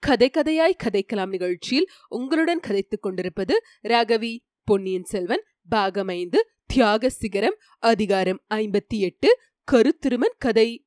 கதை கதையாய் கதைக்கலாம் நிகழ்ச்சியில் உங்களுடன் கதைத்துக் கொண்டிருப்பது ராகவி பொன்னியின் செல்வன் பாகம் ஐந்து தியாக சிகரம் அதிகாரம் ஐம்பத்தி எட்டு கருத்திருமன் கதை.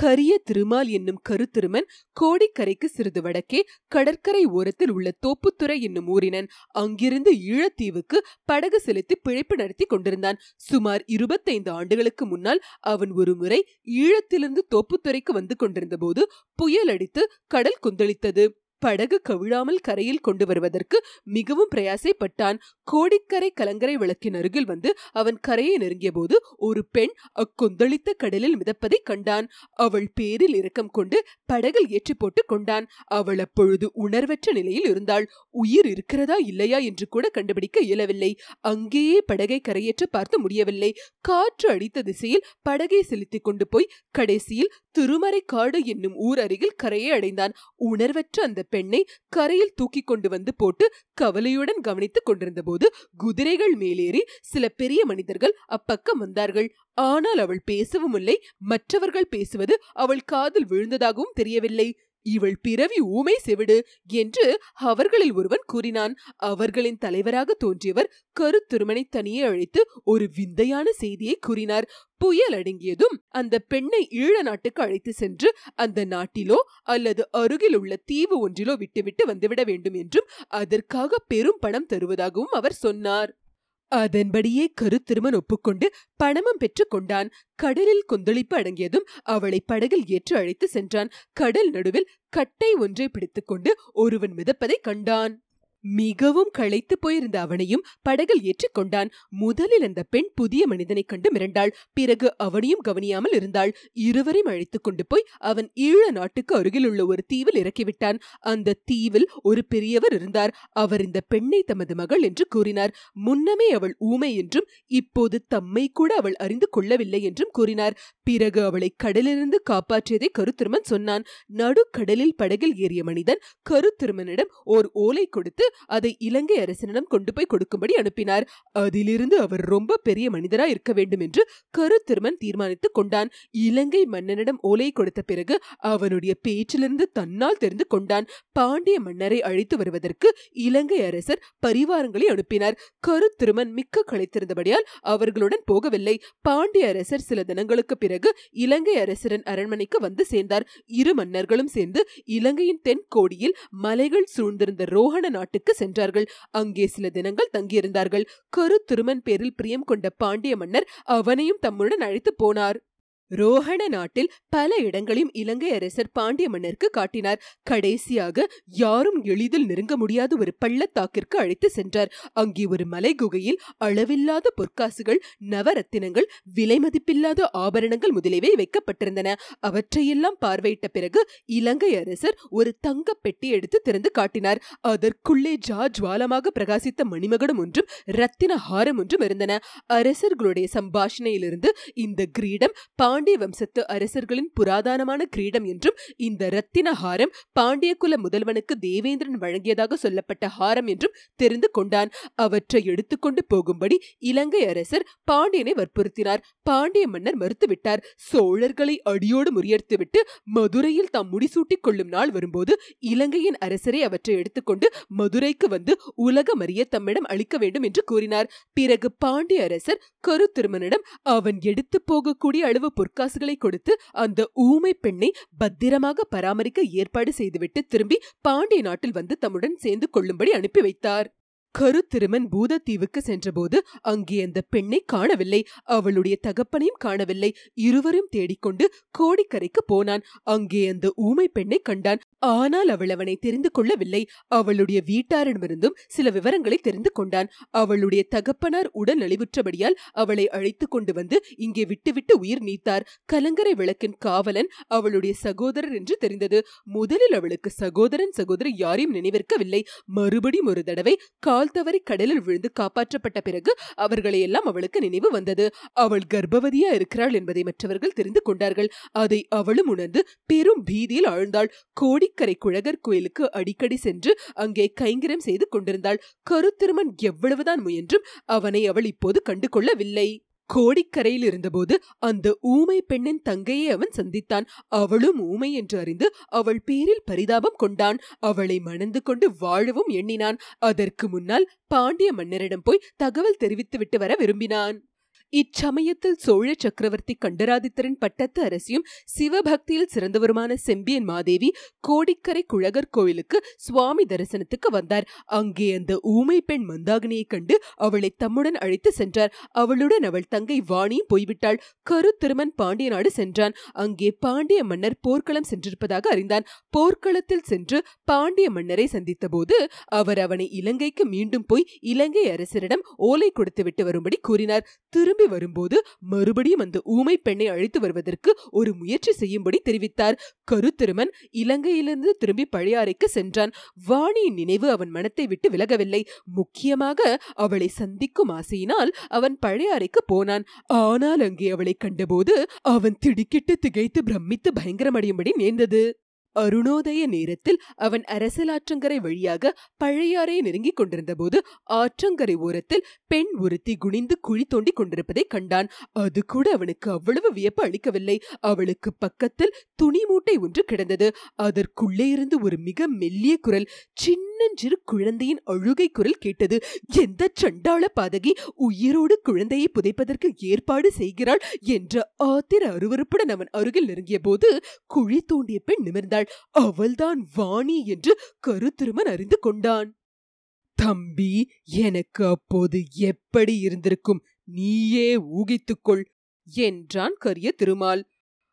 கரிய திருமால் என்னும் கருத்திருமன் கோடிக்கரைக்கு சிறிது வடக்கே கடற்கரை ஓரத்தில் உள்ள தோப்புத்துறை என்னும் ஊரினன். அங்கிருந்து ஈழத்தீவுக்கு படகு செலுத்தி பிழைப்பு நடத்தி கொண்டிருந்தான். சுமார் இருபத்தைந்து ஆண்டுகளுக்கு முன்னால் அவன் ஒருமுறை ஈழத்திலிருந்து தோப்புத்துறைக்கு வந்து கொண்டிருந்த போது புயல் அடித்து கடல் கொந்தளித்தது. படகு கவிழாமல் கரையில் கொண்டு வருவதற்கு மிகவும் பிரயாசைப்பட்டான். கோடிக்கரை கலங்கரை விளக்கின் அருகில் வந்து அவன் கரையை நெருங்கிய போது ஒரு பெண் அக்கொந்தளித்த கடலில் மிதப்பதை கண்டான். அவள் பேரில் இரக்கம் கொண்டு படகில் ஏற்றி போட்டு கொண்டான். அவள் அப்பொழுது உணர்வற்ற நிலையில் இருந்தாள். உயிர் இருக்கிறதா இல்லையா? என்று கூட கண்டுபிடிக்க இயலவில்லை. அங்கேயே படகை கரையேற்ற பார்த்து முடியவில்லை. காற்று அடித்த திசையில் படகை செலுத்திக் கொண்டு போய் கடைசியில் திருமறை காடு என்னும் ஊர் அருகில் கரையை அடைந்தான். உணர்வற்ற அந்த பெண்ணை கரையில் தூக்கி கொண்டு வந்து போட்டு கவலையுடன் கவனித்துக் கொண்டிருந்த போது குதிரைகள் மேலேறி சில பெரிய மனிதர்கள் அப்பக்கம் வந்தார்கள். ஆனால் அவள் பேசவும் இல்லை மற்றவர்கள் பேசுவது அவள் காதில் விழுந்ததாகவும் தெரியவில்லை. இவள் பிறவி ஊமை செவிடு என்று அவர்களில் ஒருவன் கூறினான். அவர்களின் தலைவராக தோன்றியவர் கருத்திருமனை தனியே அழைத்து ஒரு விந்தையான செய்தியை கூறினார். புயல் அடங்கியதும் அந்த பெண்ணை ஈழ நாட்டுக்கு அழைத்து சென்று அந்த நாட்டிலோ அல்லது அருகில் உள்ள தீவு ஒன்றிலோ விட்டுவிட்டு வந்துவிட வேண்டும் என்றும் அதற்காக பெரும் பணம் தருவதாகவும் அவர் சொன்னார். அதன்படியே கருத்திருமன் ஒப்புக்கொண்டு பணமும் பெற்றுக் கொண்டான். கடலில் கொந்தளிப்பு அடங்கியதும் அவளை படகில் ஏற்று அழைத்து சென்றான். கடல் நடுவில் கட்டை ஒன்றை பிடித்துக்கொண்டு ஒருவன் மிதப்பதை கண்டான். மிகவும் களைத்து போயிருந்த அவனையும் படகில் ஏற்றிக்கொண்டான் முதலில் அந்த பெண் புதிய மனிதனைக் கண்டு மிரண்டாள். பிறகு அவனையும் கவனியாமல் இருந்தாள். இருவரையும் அழைத்துக் கொண்டு போய் அவன் ஈழ நாட்டுக்கு அருகில் உள்ள ஒரு தீவில் இறக்கிவிட்டான். அந்த தீவில் ஒரு பெரியவர் இருந்தார். அவர் இந்த பெண்ணை தமது மகள் என்று கூறினார். முன்னமே அவள் ஊமை என்றும் இப்போது தம்மை கூட அவள் அறிந்து கொள்ளவில்லை என்றும் கூறினார். பிறகு அவளை கடலிலிருந்து காப்பாற்றியதை கருத்திருமன் சொன்னான். நடுக்கடலில் படகில் ஏறிய மனிதன் கருத்திருமனிடம் ஓர் ஓலை கொடுத்து அதை இலங்கை அரசனிடம் கொண்டு போய் கொடுக்கும்படி அனுப்பினார். அதிலிருந்து அவர் ரொம்ப பெரிய மனிதராய் இருக்க வேண்டும் என்று கருத்திருமன் தீர்மானித்துக் கொண்டான். இலங்கை மன்னனிடம் ஓலை கொடுத்த பிறகு அவனுடைய பேச்சிலிருந்து தன்னால் தெரிந்து கொண்டான். பாண்டிய மன்னரை அழைத்து வருவதற்கு இலங்கை அரசர் பரிவாரங்களை அனுப்பினார். கருத்திருமன் மிக்க களைத்திருந்தபடியால் அவர்களுடன் போகவில்லை. பாண்டிய அரசர் சில தினங்களுக்கு பிறகு இலங்கை அரசரின் அரண்மனைக்கு வந்து சேர்ந்தார். இரு மன்னர்களும் சேர்ந்து இலங்கையின் தென் கோடியில் மலைகள் சூழ்ந்திருந்த ரோஹண நாட்டுக்கு சென்றார்கள். அங்கே சில தினங்கள் தங்கியிருந்தார்கள். கரு திருமன் பேரில் பிரியம் கொண்ட பாண்டிய மன்னர் அவனையும் தம்முடன் அழைத்து போனார். ரோஹண நாட்டில் பல இடங்களையும் இலங்கை அரசர் பாண்டிய மன்னருக்கு காட்டினார். கடைசியாக யாரும் எளிதில் நெருங்க முடியாத ஒரு பள்ளத்தாக்கிற்கு அழைத்து சென்றார். அங்கே ஒரு மலை குகையில் அளவில்லாத பொற்காசுகள் நவரத்தினங்கள் விலை மதிப்பில்லாத ஆபரணங்கள் முதலியவை வைக்கப்பட்டிருந்தன. அவற்றையெல்லாம் பார்வையிட்ட பிறகு இலங்கை அரசர் ஒரு தங்க பெட்டி எடுத்து திறந்து காட்டினார். அதற்குள்ளே ஜா ஜுவாலமாக பிரகாசித்த மணிமகடம் ஒன்றும் ரத்தின ஹாரம் ஒன்றும் இருந்தன. அரசர்களுடைய சம்பாஷணையிலிருந்து இந்த கிரீடம் பாண்டிய வம்சத்து அரசர்களின் புராதனமான கிரீடம் என்றும் இந்த ரத்தின ஹாரம் பாண்டிய குல முதல்வனுக்கு தேவேந்திரன் வழங்கியதாக சொல்லப்பட்ட ஹாரம் என்றும் தெரிந்து கொண்டான். அவற்றை எடுத்துக்கொண்டு போகும்படி இலங்கை அரசர் பாண்டியனை வற்புறுத்தினார். பாண்டிய மன்னர் மறுத்துவிட்டார். சோழர்களை அடியோடு முறியடித்துவிட்டு மதுரையில் தாம் முடிசூட்டிக் கொள்ளும் நாள் வரும்போது இலங்கையின் அரசரை அவற்றை எடுத்துக்கொண்டு மதுரைக்கு வந்து உலகம் அறிய தம்மிடம் அளிக்க வேண்டும் என்று கூறினார். பிறகு பாண்டிய அரசர் கரு திருமனிடம் அவன் எடுத்து போகக்கூடிய அளவு பொற்காசுகளை கொடுத்து அந்த ஊமை பெண்ணை பத்திரமாக பராமரிக்க ஏற்பாடு செய்துவிட்டு திரும்பி பாண்டிய நாட்டில் வந்து தம்முடன் சேர்ந்து கொள்ளும்படி அனுப்பி வைத்தார். கருத்திருமன் பூதத்தீவுக்கு சென்றபோது அங்கே அந்த பெண்ணை காணவில்லை. அவளுடைய தகப்பனையும் காணவில்லை. இருவரும் தேடிக்கொண்டு கோடிக்கரைக்கு போனான். அங்கே அந்த ஊமை பெண்ணை கண்டான். ஆனால் அவள் அவனை தெரிந்து கொள்ளவில்லை. அவளுடைய வீட்டாரிடமிருந்தும் சில விவரங்களை தெரிந்து கொண்டான். அவளுடைய தகப்பனார் உடல் நலிவுற்றபடியால் அவளை அழைத்து கொண்டு வந்து இங்கே விட்டுவிட்டு உயிர் நீத்தார். கலங்கரை விளக்கின் காவலன் அவளுடைய சகோதரர் என்று தெரிந்தது. முதலில் அவளுக்கு சகோதரன் சகோதரி யாரையும் நினைவிருக்கவில்லை. மறுபடியும் ஒரு தடவை கால் தவறி கடலில் விழுந்து காப்பாற்றப்பட்ட பிறகு அவர்களை எல்லாம் அவளுக்கு நினைவு வந்தது. அவள் கர்ப்பவதியா இருக்கிறாள் என்பதை மற்றவர்கள் தெரிந்து கொண்டார்கள். அதை அவளும் உணர்ந்து பெரும் பீதியில் ஆழ்ந்தாள். கோடி கோடிக்கரை குழகர் கோயிலுக்கு அடிக்கடி சென்று அங்கே கைங்கரம் செய்து கொண்டிருந்தாள். கருத்திருமன் எவ்வளவுதான் முயன்றும் அவனை அவள் இப்போது கண்டு கொள்ளவில்லை கோடிக்கரையில் இருந்தபோது அந்த ஊமை பெண்ணின் தங்கையை அவன் சந்தித்தான். அவளும் ஊமை என்று அறிந்து அவள் பேரில் பரிதாபம் கொண்டான். அவளை மணந்து கொண்டு வாழவும் எண்ணினான். அதற்கு முன்னால் பாண்டிய மன்னரிடம் போய் தகவல் தெரிவித்துவிட்டு வர விரும்பினான். இச்சமயத்தில் சோழ சக்கரவர்த்தி கண்டராதித்தரின் பட்டத்து அரசியும் சிவபக்தியில் சிறந்தவருமான செம்பியன் மாதேவி கோடிக்கரை குழகர் கோயிலுக்கு சுவாமி தரிசனத்துக்கு வந்தார். அங்கே அந்த ஊமை பெண் மந்தாகினியை கண்டு அவளை தம்முடன் அழைத்து சென்றார். அவளுடன் அவள் தங்கை வாணியும் போய்விட்டாள். கருத்திருமன் பாண்டிய நாடு சென்றான். அங்கே பாண்டிய மன்னர் போர்க்களம் சென்றிருப்பதாக அறிந்தான். போர்க்களத்தில் சென்று பாண்டிய மன்னரை சந்தித்த போது அவர் அவனை இலங்கைக்கு மீண்டும் போய் இலங்கை அரசரிடம் ஓலை கொடுத்துவிட்டு வரும்படி கூறினார். திரு திரும்பி வரும்போது மறுபடியும் அந்த ஊமை பெண்ணை அழைத்து வருவதற்கு ஒரு முயற்சி செய்யும்படி தெரிவித்தார். கருத்திருமன் இலங்கையிலிருந்து திரும்பி பழையாறைக்கு சென்றான். வாணியின் நினைவு அவன் மனத்தை விட்டு விலகவில்லை. முக்கியமாக அவளை சந்திக்கும் ஆசையினால் அவன் பழையாறைக்கு போனான். ஆனால் அங்கே அவளை கண்டபோது அவன் திடுக்கிட்டு திகைத்து பிரமித்து பயங்கரமடையும்படி நேர்ந்தது. அருணோதய நேரத்தில் அவன் அரசலாற்றங்கரை வழியாக பழையாறை நெருங்கிக் கொண்டிருந்தபோது ஆற்றங்கரை ஓரத்தில் பெண் ஒருத்தி குனிந்து குழி தோண்டி கொண்டிருப்பதை கண்டான். அது கூட அவனுக்கு அவ்வளவு வியப்பு அளிக்கவில்லை. அவளுக்கு பக்கத்தில் துணி மூட்டை ஒன்று கிடந்தது. அதற்குள்ளே இருந்து ஒரு மிக மெல்லிய குரல் சின்ன சின்னஞ்சிறு குழந்தையின் அழுகை குரல் கேட்டது. எந்த சண்டாள பாதகி உயிரோடு குழந்தையை புதைப்பதற்கு ஏற்பாடு செய்கிறாள்? என்ற ஆத்திர அருவறுப்புடன் அவன் அருகில் நெருங்கிய போது குழி தோண்டிய பெண் நிமிர்ந்தாள். அவள்தான் வாணி என்று கருத்திருமன் அறிந்து கொண்டான். தம்பி எனக்கு அப்போது எப்படி இருந்திருக்கும்? நீயே ஊகித்துக்கொள் என்றான் கரிய திருமால்.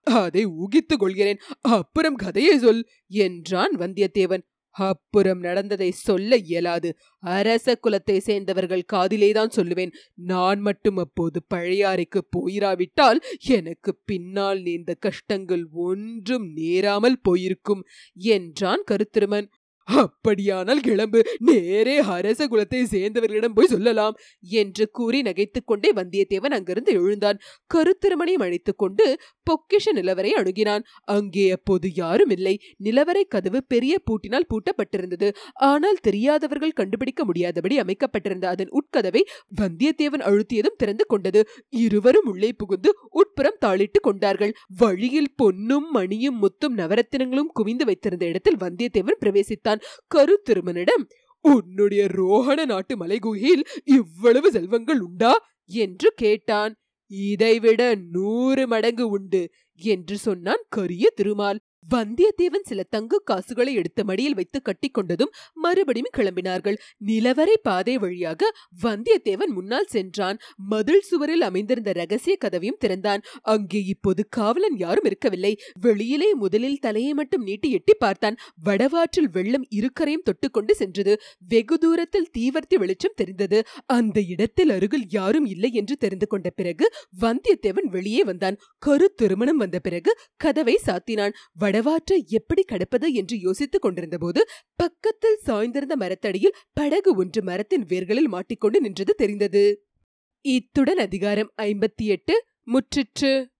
அதை ஊகித்துக் கொள்கிறேன் அப்புறம் கதையை சொல் என்றான் வந்தியத்தேவன். அப்புறம் நடந்ததை சொல்ல இயலாது. அரச குலத்தை சேர்ந்தவர்கள் காதிலேதான் சொல்லுவேன். நான் மட்டும் அப்போது பழையாறைக்கு போயிராவிட்டால் எனக்கு பின்னால் நேர்ந்த கஷ்டங்கள் ஒன்றும் நேராமல் போயிருக்கும் என்றான் கருத்திருமன். அப்படியானால் கிளம்பு. நேரே அரச குலத்தை சேர்ந்தவர்களிடம் போய் சொல்லலாம் என்று கூறி நகைத்துக் கொண்டே வந்தியத்தேவன் அங்கிருந்து எழுந்தான். கருத்திருமனையும் அழைத்துக் கொண்டு பொக்கிஷ நிலவரை அணுகினான். அங்கே அப்போது யாரும் இல்லை. நிலவரை கதவு பெரிய பூட்டினால் பூட்டப்பட்டிருந்தது. ஆனால் தெரியாதவர்கள் கண்டுபிடிக்க முடியாதபடி அமைக்கப்பட்டிருந்த அதன் உட்கதவை வந்தியத்தேவன் அழுத்தியதும் திறந்து கொண்டது. இருவரும் உள்ளே புகுந்து உட்புறம் தாளிட்டு கொண்டார்கள். வழியில் பொன்னும் மணியும் முத்தும் நவரத்தினங்களும் குவிந்து வைத்திருந்த இடத்தில் வந்தியத்தேவன் பிரவேசித்தான். பார்த்தான் கருத்திருமனிடம் உன்னுடைய ரோஹண நாட்டு மலைகுகையில் இவ்வளவு செல்வங்கள் உண்டா? என்று கேட்டான். இதைவிட நூறு மடங்கு உண்டு என்று சொன்னான் கரிய திருமால். வந்தியத்தேவன் சில தங்க காசுகளை எடுத்து மடியில் வைத்து கட்டிக்கொண்டதும் மறுபடியும் கிளம்பினார்கள். நிலவரை பாதை வழியாக வந்தியத்தேவன் முன்னால் சென்றான். மதில் சுவரில் அமைந்திருந்த ரகசிய கதவையும் திறந்தான். அங்கே இப்போது காவலன் யாரும் இருக்கவில்லை. வெளியிலே முதலில் தலையை மட்டும் நீட்டி எட்டி பார்த்தான். வடவாற்றில் வெள்ளம் இருக்கரையும் தொட்டுக்கொண்டு சென்றது. வெகு தூரத்தில் தீவர்த்தி வெளிச்சம் தெரிந்தது. அந்த இடத்தில் அருகில் யாரும் இல்லை என்று தெரிந்து கொண்ட பிறகு வந்தியத்தேவன் வெளியே வந்தான். கரு திருமணம் வந்த பிறகு கதவை சாத்தினான். வடவாற்றை எப்படி கடப்பது என்று யோசித்துக் கொண்டிருந்தபோது பக்கத்தில் சாய்ந்திருந்த மரத்தடியில் படகு ஒன்று மரத்தின் வேர்களில் மாட்டிக்கொண்டு நின்றது தெரிந்தது. இத்துடன் அதிகாரம் ஐம்பத்தி எட்டு முற்றிற்று.